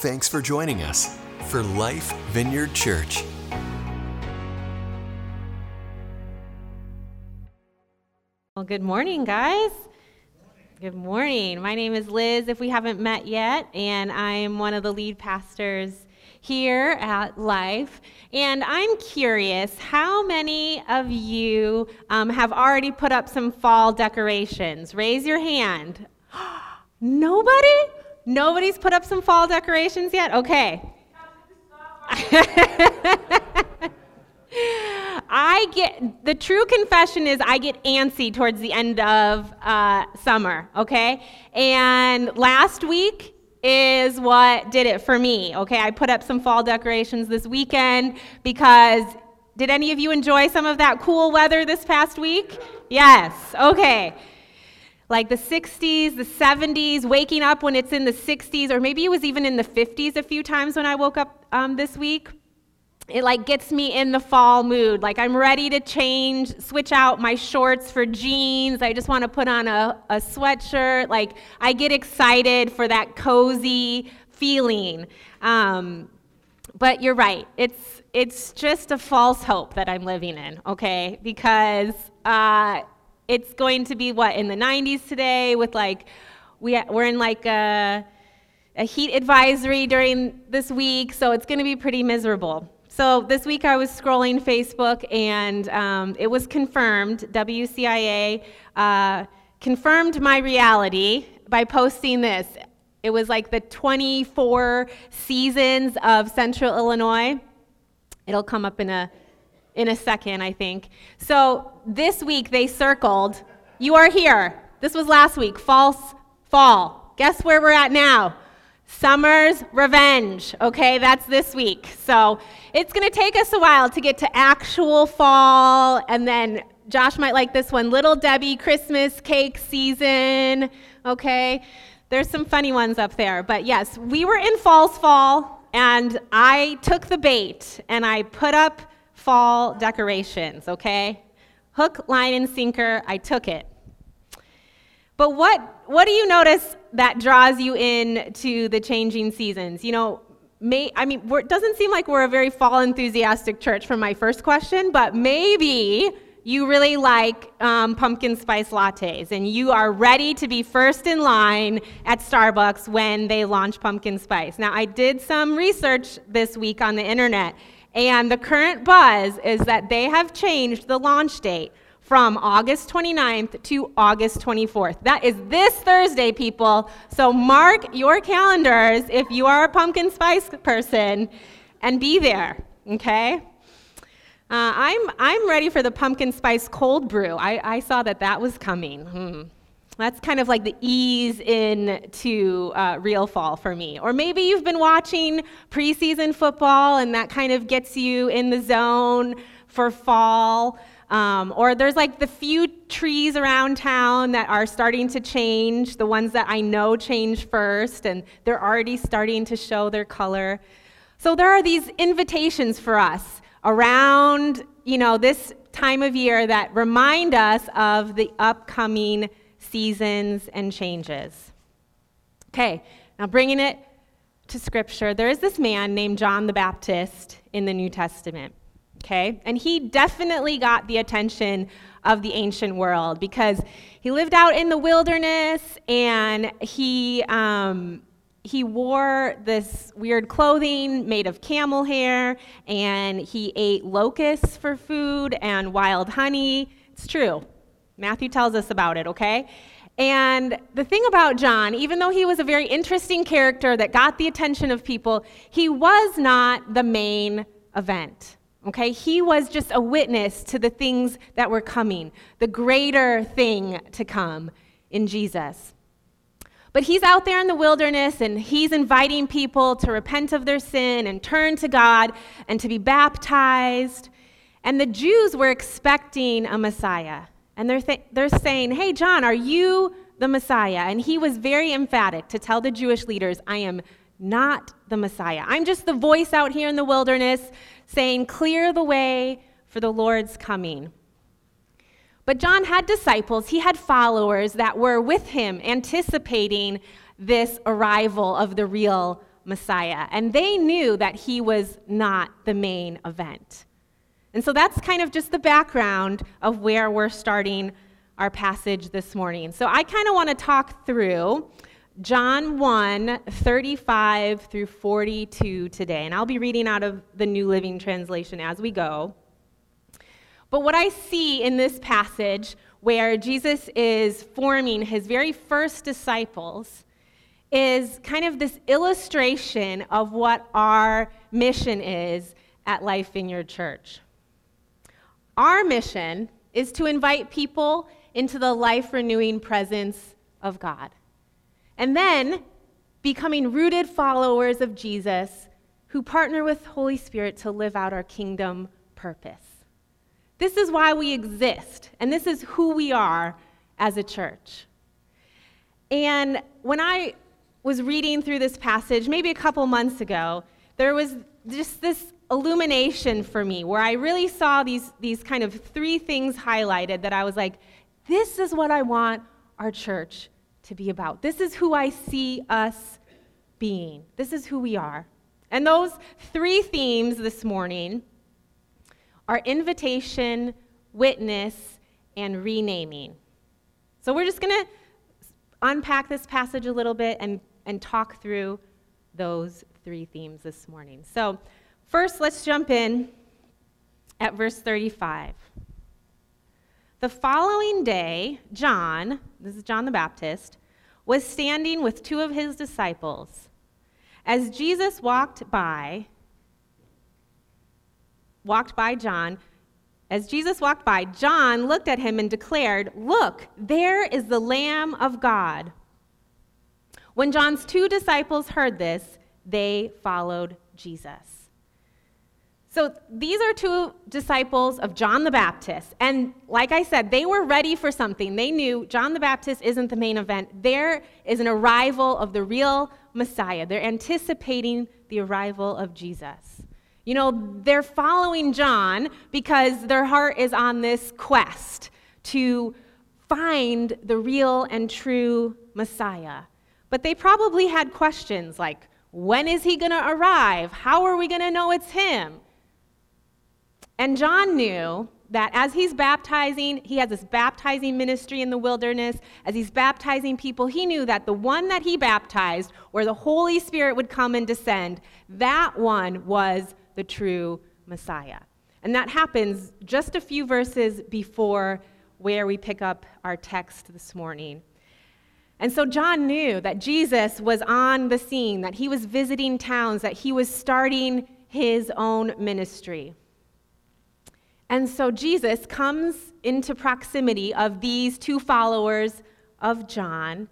Thanks for joining us for Life Vineyard Church. Well, good morning, guys. Good morning. My name is Liz, if we haven't met yet, and I'm one of the lead pastors here at Life. And I'm curious how many of you um, have already put up some fall decorations? Raise your hand. Nobody? Nobody's put up some fall decorations yet? Okay. I get the true confession is I get antsy towards the end of uh, summer, okay? And last week is what did it for me, okay? I put up some fall decorations this weekend because did any of you enjoy some of that cool weather this past week? Yes, okay. Like the 60s, the 70s, waking up when it's in the 60s, or maybe it was even in the 50s a few times when I woke up um, this week. It like gets me in the fall mood. Like i'm ready to change switch out my shorts for jeans. I just want to put on a, a sweatshirt. Like i get excited for that cozy feeling. Um, but you're right. It's it's just a false hope that i'm living in okay? Because uh, it's going to be what in the 90s today with like we, we're in like a, a heat advisory during this week so it's going to be pretty miserable so this week I was scrolling Facebook and um, it was confirmed, WCIA uh, confirmed my reality by posting this. It was like the 24 seasons of Central Illinois. It'll come up in a, in a second, I think. So this week they circled, you are here. This was last week, false fall. Guess where we're at now? Summer's Revenge. Okay, that's this week. So it's going to take us a while to get to actual fall, and then Josh might like this one Little Debbie Christmas cake season. Okay, there's some funny ones up there. But yes, we were in False Fall, and I took the bait and I put up fall decorations. Okay, hook, line, and sinker, I took it. But what, what do you notice that draws you in to the changing seasons? You know, may, I mean, it doesn't seem like we're a very fall enthusiastic church from my first question, but maybe you really like um, pumpkin spice lattes and you are ready to be first in line at Starbucks when they launch pumpkin spice. Now, I did some research this week on the internet, and the current buzz is that they have changed the launch date from August 29th to August 24th. That is this Thursday, people. So mark your calendars if you are a pumpkin spice person and be there, okay? Uh, I'm, I'm ready for the pumpkin spice cold brew. I, I saw that that was coming. Hmm. That's kind of like the ease in to uh, real fall for me. Or maybe you've been watching preseason football and that kind of gets you in the zone for fall. Um, or there's like the few trees around town that are starting to change, the ones that I know change first, and they're already starting to show their color. So there are these invitations for us around, you know, this time of year that remind us of the upcoming seasons and changes. Okay, now bringing it to scripture, there is this man named John the Baptist in the New Testament okay? And he definitely got the attention of the ancient world because he lived out in the wilderness and he, um, he wore this weird clothing made of camel hair and he ate locusts for food and wild honey. It's true. Matthew tells us about it, okay? And the thing about John, even though he was a very interesting character that got the attention of people, he was not the main event. Okay, he was just a witness to the things that were coming, the greater thing to come in Jesus. But he's out there in the wilderness and he's inviting people to repent of their sin and turn to God and to be baptized. And the Jews were expecting a Messiah. And they're, th- they're saying, Hey, John, are you the Messiah? And he was very emphatic to tell the Jewish leaders, I am not the Messiah. I'm just the voice out here in the wilderness saying, Clear the way for the Lord's coming. But John had disciples, he had followers that were with him, anticipating this arrival of the real Messiah. And they knew that he was not the main event. And so that's kind of just the background of where we're starting our passage this morning. So I kind of want to talk through John 1 35 through 42 today. And I'll be reading out of the New Living Translation as we go. But what I see in this passage, where Jesus is forming his very first disciples, is kind of this illustration of what our mission is at Life Vineyard Church. Our mission is to invite people into the life renewing presence of God. And then becoming rooted followers of Jesus who partner with Holy Spirit to live out our kingdom purpose. This is why we exist, and this is who we are as a church. And when I was reading through this passage, maybe a couple months ago, there was just this illumination for me where I really saw these, these kind of three things highlighted that I was like, this is what I want our church to be about. This is who I see us being. This is who we are. And those three themes this morning are invitation, witness, and renaming. So we're just going to unpack this passage a little bit and and talk through those three themes this morning. So, first, let's jump in at verse 35. The following day, John, this is John the Baptist, was standing with two of his disciples. As Jesus walked by, walked by John, as Jesus walked by, John looked at him and declared, Look, there is the Lamb of God when John's two disciples heard this, they followed Jesus. So these are two disciples of John the Baptist. And like I said, they were ready for something. They knew John the Baptist isn't the main event. There is an arrival of the real Messiah. They're anticipating the arrival of Jesus. You know, they're following John because their heart is on this quest to find the real and true Messiah. But they probably had questions like, when is he going to arrive? How are we going to know it's him? And John knew that as he's baptizing, he has this baptizing ministry in the wilderness. As he's baptizing people, he knew that the one that he baptized, where the Holy Spirit would come and descend, that one was the true Messiah. And that happens just a few verses before where we pick up our text this morning. And so John knew that Jesus was on the scene, that he was visiting towns, that he was starting his own ministry. And so Jesus comes into proximity of these two followers of John.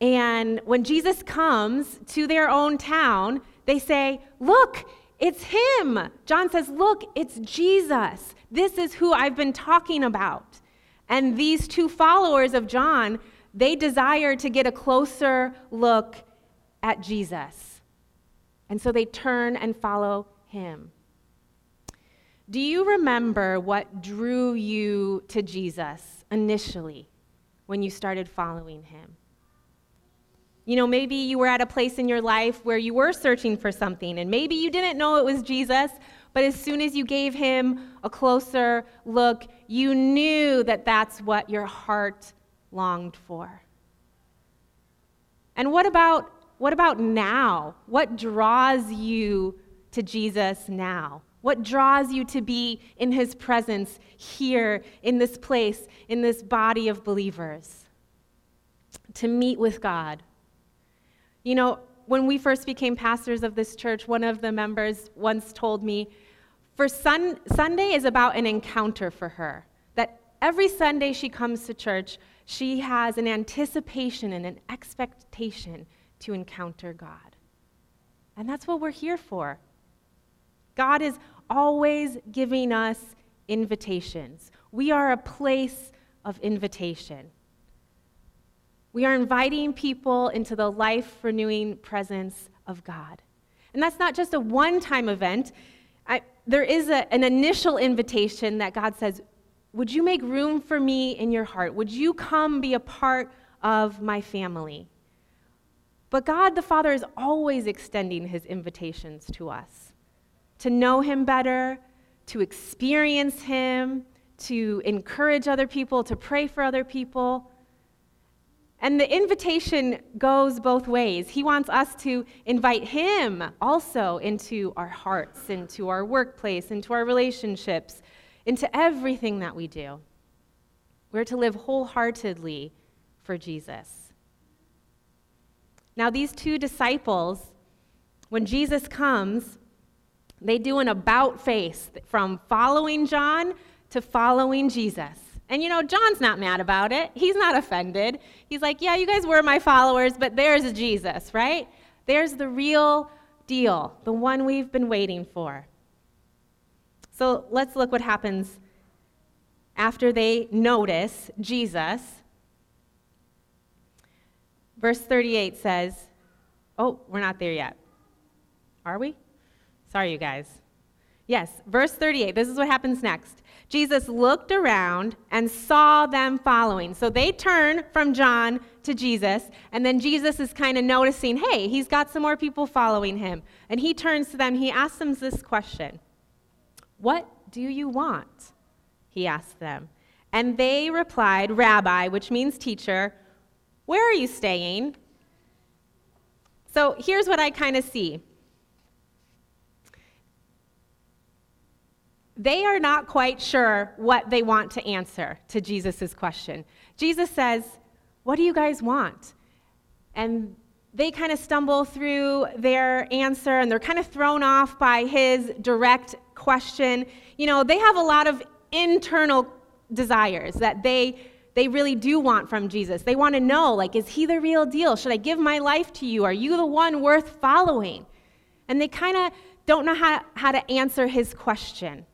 And when Jesus comes to their own town, they say, Look, it's him. John says, Look, it's Jesus. This is who I've been talking about. And these two followers of John they desire to get a closer look at Jesus. And so they turn and follow him. Do you remember what drew you to Jesus initially when you started following him? You know, maybe you were at a place in your life where you were searching for something, and maybe you didn't know it was Jesus, but as soon as you gave him a closer look, you knew that that's what your heart longed for. And what about what about now? What draws you to Jesus now? What draws you to be in his presence here in this place, in this body of believers? To meet with God. You know, when we first became pastors of this church, one of the members once told me, for sun, Sunday is about an encounter for her. That every Sunday she comes to church, she has an anticipation and an expectation to encounter God. And that's what we're here for. God is always giving us invitations. We are a place of invitation. We are inviting people into the life renewing presence of God. And that's not just a one time event. I, there is a, an initial invitation that God says, would you make room for me in your heart? Would you come be a part of my family? But God the Father is always extending his invitations to us to know him better, to experience him, to encourage other people, to pray for other people. And the invitation goes both ways. He wants us to invite Him also into our hearts, into our workplace, into our relationships, into everything that we do. We're to live wholeheartedly for Jesus. Now, these two disciples, when Jesus comes, they do an about face from following John to following Jesus. And you know, John's not mad about it. He's not offended. He's like, Yeah, you guys were my followers, but there's Jesus, right? There's the real deal, the one we've been waiting for. So let's look what happens after they notice Jesus. Verse 38 says, Oh, we're not there yet. Are we? Sorry, you guys. Yes, verse 38. This is what happens next. Jesus looked around and saw them following. So they turn from John to Jesus, and then Jesus is kind of noticing, hey, he's got some more people following him. And he turns to them, he asks them this question What do you want? He asked them. And they replied, Rabbi, which means teacher, where are you staying? So here's what I kind of see. They are not quite sure what they want to answer to Jesus' question. Jesus says, What do you guys want? And they kind of stumble through their answer and they're kind of thrown off by his direct question. You know, they have a lot of internal desires that they they really do want from Jesus. They want to know like is he the real deal? Should I give my life to you? Are you the one worth following? And they kind of don't know how, how to answer his question.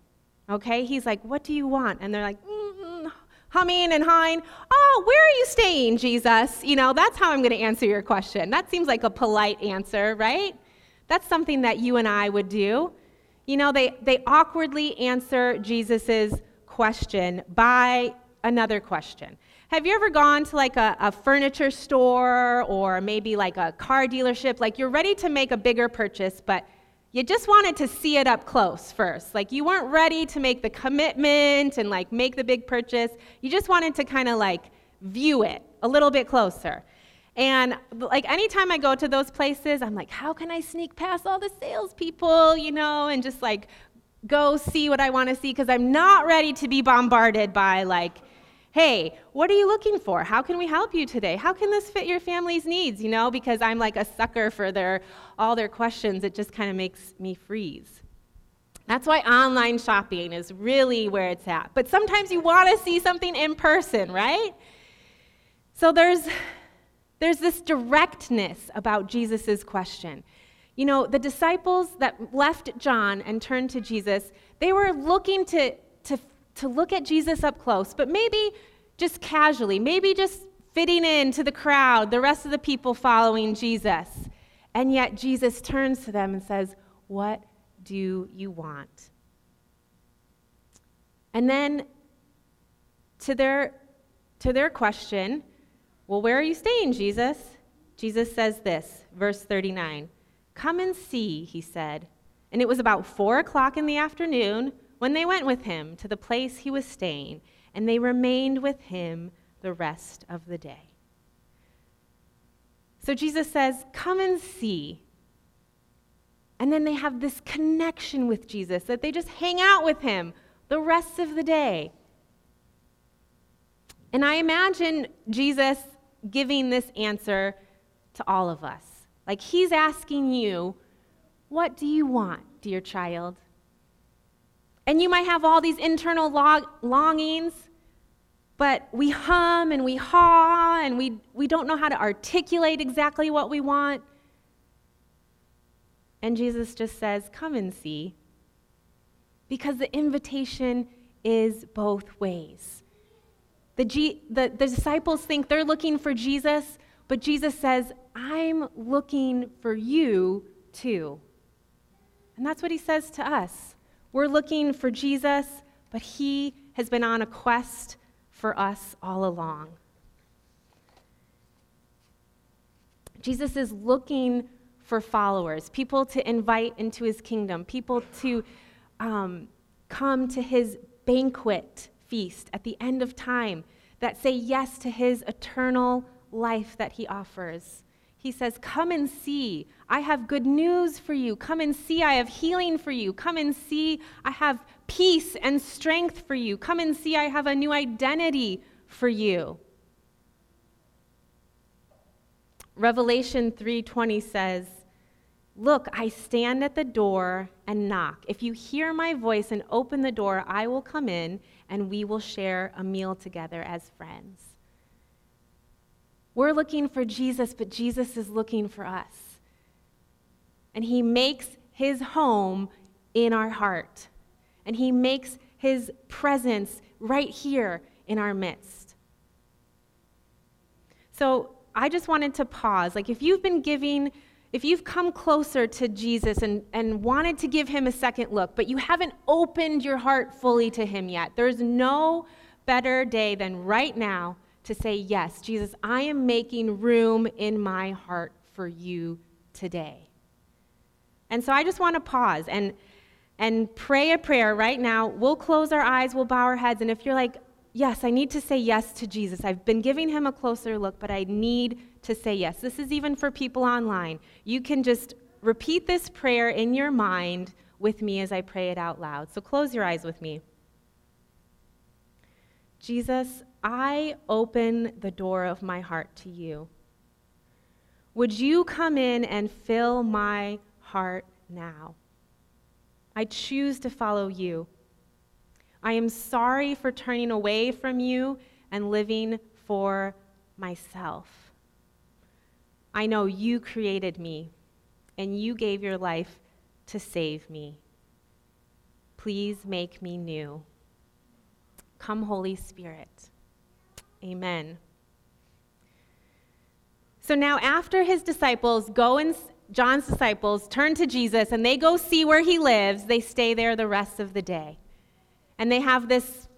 Okay? He's like, What do you want? And they're like, mm, humming and hawing. Oh, where are you staying, Jesus? You know, that's how I'm going to answer your question. That seems like a polite answer, right? That's something that you and I would do. You know, they, they awkwardly answer Jesus' question by another question. Have you ever gone to like a, a, furniture store or maybe like a car dealership? Like you're ready to make a bigger purchase, but you just wanted to see it up close first. Like you weren't ready to make the commitment and like make the big purchase. You just wanted to kind of like view it a little bit closer. And like anytime I go to those places, I'm like, how can I sneak past all the salespeople, you know, and just like go see what I want to see because I'm not ready to be bombarded by like hey, what are you looking for? How can we help you today? How can this fit your family's needs? You know, because I'm like a sucker for their all their questions. It just kind of makes me freeze. That's why online shopping is really where it's at. But sometimes you want to see something in person, right? So there's there's this directness about Jesus' question. You know, the disciples that left John and turned to Jesus, they were looking to, to to look at Jesus up close, but maybe just casually, maybe just fitting into the crowd, the rest of the people following Jesus. And yet Jesus turns to them and says, What do you want? And then to their, to their question, Well, where are you staying, Jesus? Jesus says this, verse 39 Come and see, he said. And it was about four o'clock in the afternoon when they went with him to the place he was staying, and they remained with him the rest of the day. So Jesus says, Come and see. And then they have this connection with Jesus that they just hang out with him the rest of the day. And I imagine Jesus giving this answer to all of us. Like he's asking you, What do you want, dear child? And you might have all these internal log- longings, but we hum and we haw and we, we don't know how to articulate exactly what we want. And Jesus just says, Come and see. Because the invitation is both ways. The, G- the, the disciples think they're looking for Jesus, but Jesus says, I'm looking for you too. And that's what he says to us. We're looking for Jesus, but he has been on a quest for us all along. Jesus is looking for followers, people to invite into his kingdom, people to um, come to his banquet feast at the end of time that say yes to his eternal life that he offers. He says, Come and see. I have good news for you. Come and see. I have healing for you. Come and see. I have peace and strength for you. Come and see. I have a new identity for you. Revelation 3:20 says, "Look, I stand at the door and knock. If you hear my voice and open the door, I will come in and we will share a meal together as friends." We're looking for Jesus, but Jesus is looking for us. And he makes his home in our heart. And he makes his presence right here in our midst. So I just wanted to pause. Like, if you've been giving, if you've come closer to Jesus and, and wanted to give him a second look, but you haven't opened your heart fully to him yet, there's no better day than right now to say, Yes, Jesus, I am making room in my heart for you today. And so I just want to pause and, and pray a prayer right now. We'll close our eyes, we'll bow our heads. And if you're like, Yes, I need to say yes to Jesus. I've been giving him a closer look, but I need to say yes. This is even for people online. You can just repeat this prayer in your mind with me as I pray it out loud. So close your eyes with me. Jesus, I open the door of my heart to you. Would you come in and fill my heart now? I choose to follow you. I am sorry for turning away from you and living for myself. I know you created me and you gave your life to save me. Please make me new. Come, Holy Spirit. Amen. So now, after his disciples go and John's disciples turn to Jesus and they go see where he lives, they stay there the rest of the day. And they have this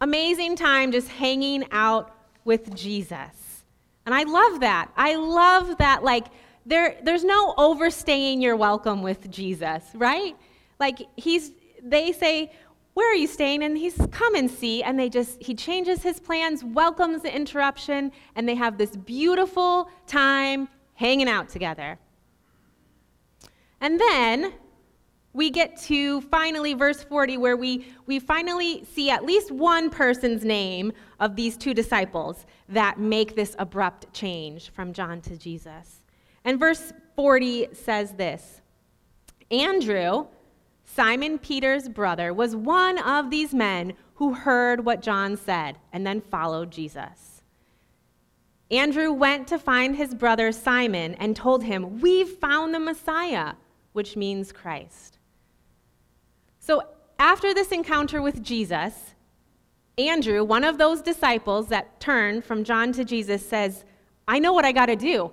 amazing time just hanging out with Jesus. And I love that. I love that, like, there, there's no overstaying your welcome with Jesus, right? Like, he's, they say, where are you staying? And he's, Come and see. And they just, he changes his plans, welcomes the interruption, and they have this beautiful time hanging out together. And then we get to finally verse 40 where we, we finally see at least one person's name of these two disciples that make this abrupt change from John to Jesus. And verse 40 says this Andrew, Simon Peter's brother, was one of these men who heard what John said and then followed Jesus. Andrew went to find his brother Simon and told him, We've found the Messiah, which means Christ. So after this encounter with Jesus, Andrew, one of those disciples that turned from John to Jesus, says, I know what I got to do.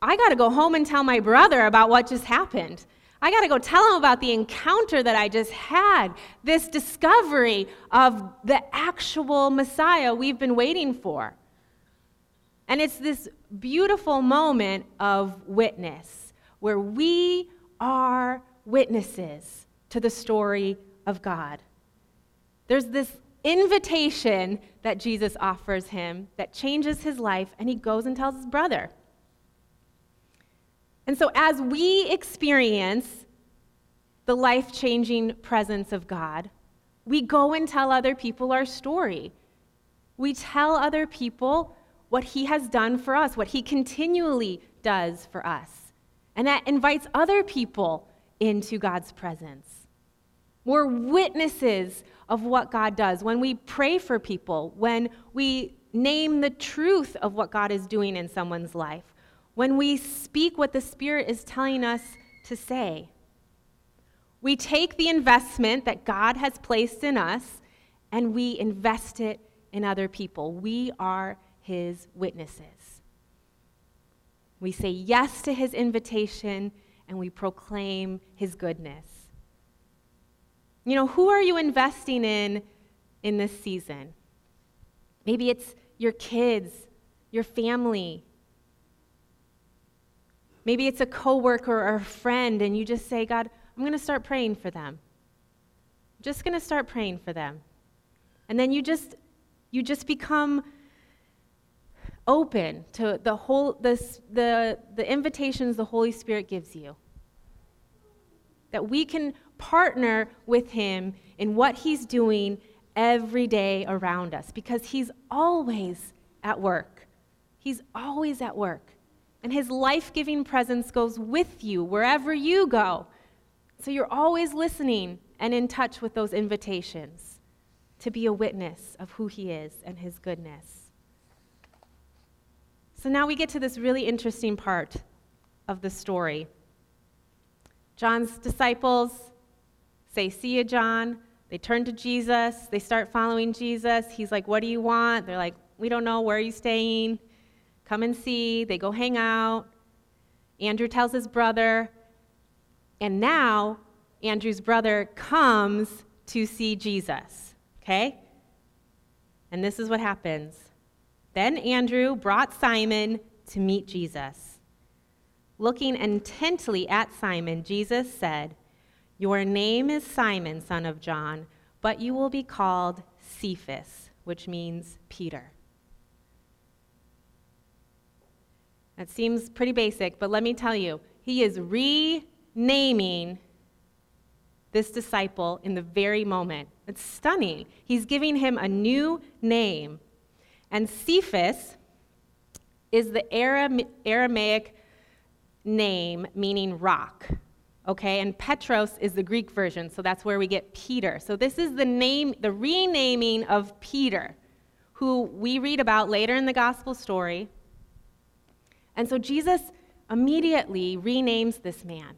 I got to go home and tell my brother about what just happened. I got to go tell him about the encounter that I just had, this discovery of the actual Messiah we've been waiting for. And it's this beautiful moment of witness where we are witnesses to the story of God. There's this invitation that Jesus offers him that changes his life, and he goes and tells his brother. And so, as we experience the life changing presence of God, we go and tell other people our story. We tell other people what He has done for us, what He continually does for us. And that invites other people into God's presence. We're witnesses of what God does. When we pray for people, when we name the truth of what God is doing in someone's life, when we speak what the Spirit is telling us to say. We take the investment that God has placed in us and we invest it in other people. We are His witnesses. We say yes to His invitation and we proclaim His goodness. You know, who are you investing in in this season? Maybe it's your kids, your family, Maybe it's a coworker or a friend, and you just say, God, I'm going to start praying for them. I'm just going to start praying for them. And then you just you just become open to the whole this, the, the invitations the Holy Spirit gives you. That we can partner with Him in what He's doing every day around us because He's always at work. He's always at work. And His life giving presence goes with you wherever you go. So you're always listening and in touch with those invitations to be a witness of who He is and His goodness. So now we get to this really interesting part of the story. John's disciples say, See you, John. They turn to Jesus. They start following Jesus. He's like, What do you want? They're like, We don't know. Where are you staying? Come and see. They go hang out. Andrew tells his brother. And now, Andrew's brother comes to see Jesus. Okay? And this is what happens. Then Andrew brought Simon to meet Jesus. Looking intently at Simon, Jesus said, Your name is Simon, son of John, but you will be called Cephas, which means Peter. That seems pretty basic, but let me tell you, he is renaming this disciple in the very moment. It's stunning. He's giving him a new name. And Cephas is the Aramaic name meaning rock. Okay, and Petros is the Greek version, so that's where we get Peter. So this is the name, the renaming of Peter, who we read about later in the gospel story. And so Jesus immediately renames this man.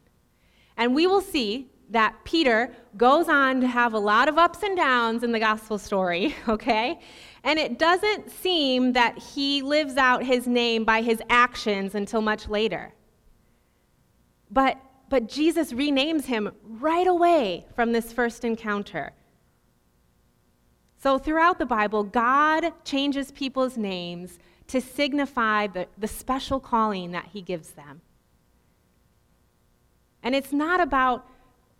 And we will see that Peter goes on to have a lot of ups and downs in the gospel story, okay? And it doesn't seem that he lives out his name by his actions until much later. But, but Jesus renames him right away from this first encounter. So, throughout the Bible, God changes people's names to signify the, the special calling that he gives them. And it's not about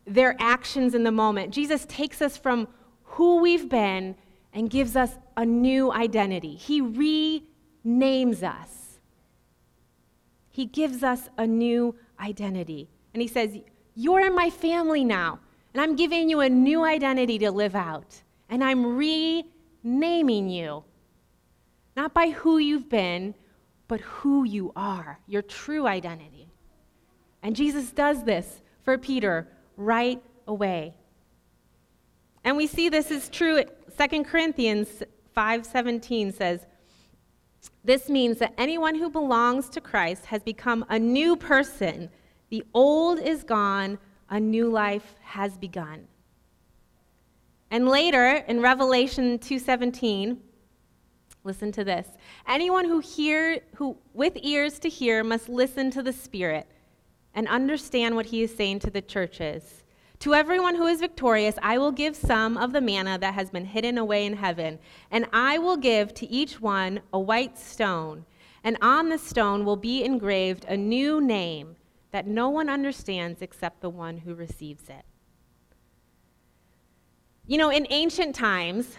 their actions in the moment. Jesus takes us from who we've been and gives us a new identity. He renames us. He gives us a new identity. And he says, You're in my family now, and I'm giving you a new identity to live out. And I'm renaming you, not by who you've been, but who you are, your true identity. And Jesus does this for Peter right away. And we see this is true at 2 Corinthians 5:17 says, this means that anyone who belongs to Christ has become a new person. The old is gone, a new life has begun. And later in Revelation 2:17, listen to this. Anyone who hear who with ears to hear must listen to the Spirit and understand what he is saying to the churches. To everyone who is victorious, I will give some of the manna that has been hidden away in heaven, and I will give to each one a white stone, and on the stone will be engraved a new name that no one understands except the one who receives it. You know, in ancient times,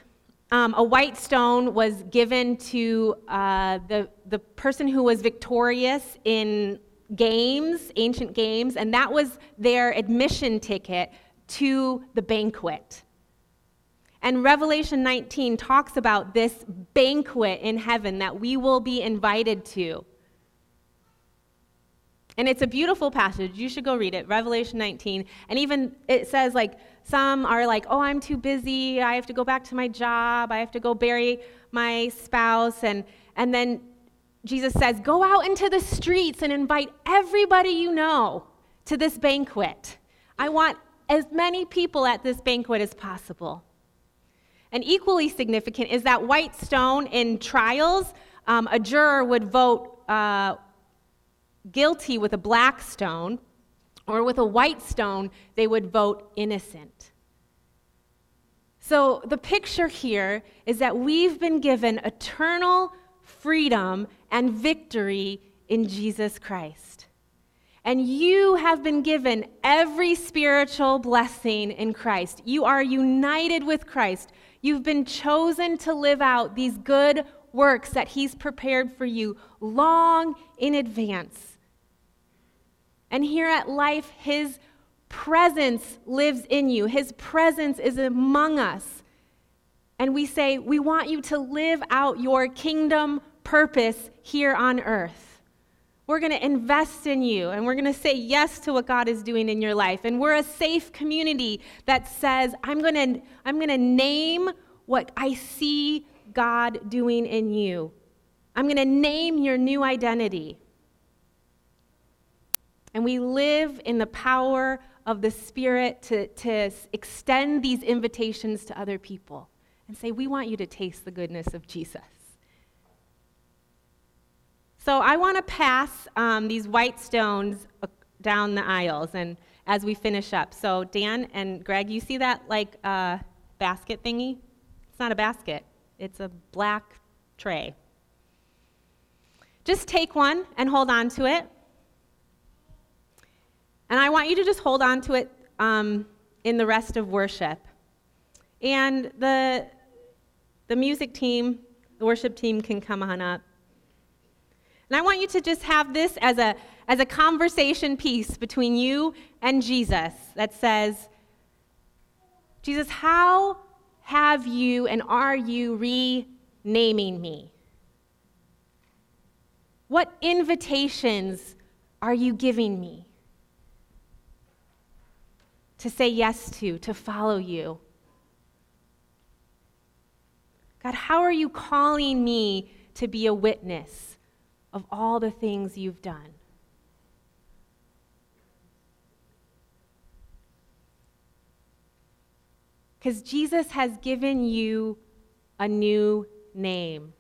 um, a white stone was given to uh, the, the person who was victorious in games, ancient games, and that was their admission ticket to the banquet. And Revelation 19 talks about this banquet in heaven that we will be invited to. And it's a beautiful passage. You should go read it, Revelation 19. And even it says, like, some are like, oh, I'm too busy. I have to go back to my job. I have to go bury my spouse. And, and then Jesus says, Go out into the streets and invite everybody you know to this banquet. I want as many people at this banquet as possible. And equally significant is that white stone in trials, um, a juror would vote uh, guilty with a black stone, or with a white stone, they would vote innocent. So the picture here is that we've been given eternal freedom and victory in Jesus Christ. And you have been given every spiritual blessing in Christ. You are united with Christ. You've been chosen to live out these good works that He's prepared for you long in advance. And here at Life, His presence lives in you, His presence is among us. And we say, We want you to live out your kingdom purpose here on earth. We're going to invest in you and we're going to say yes to what God is doing in your life. And we're a safe community that says, I'm going to, I'm going to name what I see God doing in you. I'm going to name your new identity. And we live in the power of the Spirit to, to extend these invitations to other people and say, We want you to taste the goodness of Jesus. So I want to pass um, these white stones uh, down the aisles and as we finish up. So Dan and Greg, you see that like uh, basket thingy? It's not a basket. It's a black tray. Just take one and hold on to it. And I want you to just hold on to it um, in the rest of worship. And the, the music team, the worship team can come on up. And I want you to just have this as a, as a conversation piece between you and Jesus that says, Jesus, how have you and are you renaming me? What invitations are you giving me to say yes to, to follow you? God, how are you calling me to be a witness? of all the things you've done. Because Jesus has given you a new name.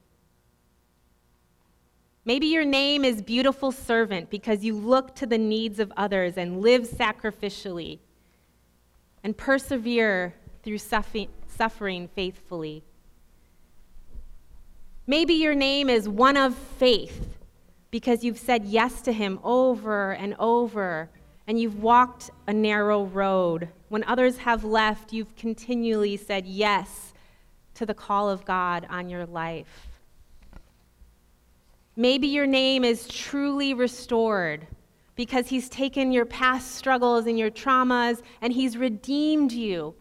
Maybe your name is beautiful servant because you look to the needs of others and live sacrificially and persevere through suffering faithfully. Maybe your name is one of faith because you've said yes to Him over and over, and you've walked a narrow road. When others have left, you've continually said yes to the call of God on your life. Maybe your name is truly restored because He's taken your past struggles and your traumas and He's redeemed you.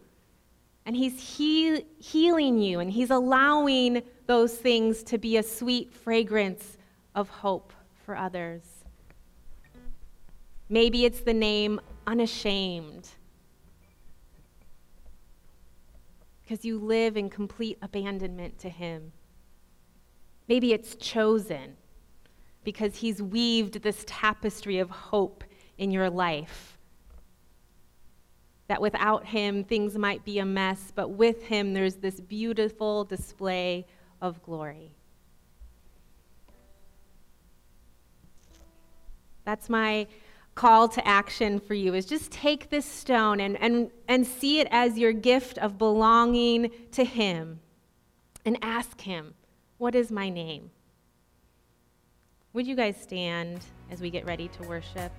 And He's heal- healing you and He's allowing those things to be a sweet fragrance of hope for others. Maybe it's the name unashamed because you live in complete abandonment to Him. Maybe it's chosen because He's weaved this tapestry of hope in your life. That without Him, things might be a mess, but with Him, there's this beautiful display of glory. That's my call to action for you is just take this stone and, and, and see it as your gift of belonging to him and ask him what is my name would you guys stand as we get ready to worship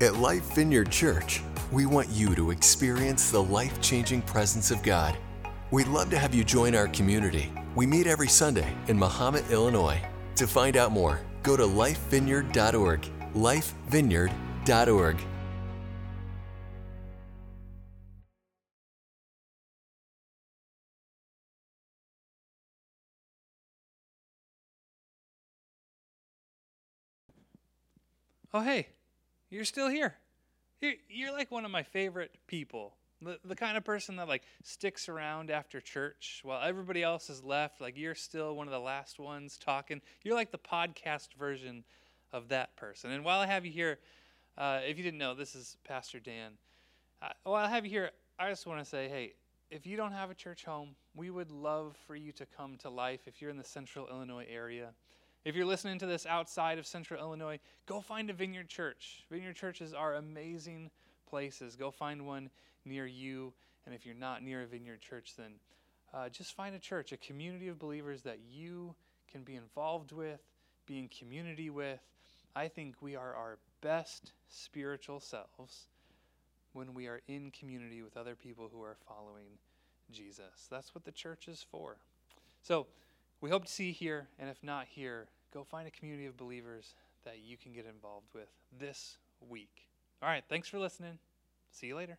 at life vineyard church we want you to experience the life-changing presence of god we'd love to have you join our community we meet every sunday in mahomet illinois to find out more go to lifevineyard.org. Lifevineyard.org. Oh, hey, you're still here. You're, like one of my favorite people. The, the kind of person that like sticks around after church while everybody else has left. Like you're still one of the last ones talking. You're like the podcast version of that person. And while i have you here uh, if you didn't know this is pastor dan. Uh, while i have you here i just want to say hey if you don't have a church home we would love for you to come to life if you're in the central illinois area if you're listening to this outside of central illinois go find a vineyard church vineyard churches are amazing places go find one near you. And if you're not near a vineyard church, then uh, just find a church, a community of believers that you can be involved with, be in community with. I think we are our best spiritual selves when we are in community with other people who are following Jesus. That's what the church is for. So, we hope to see you here, and if not here, go find a community of believers that you can get involved with this week. All right, thanks for listening. See you later.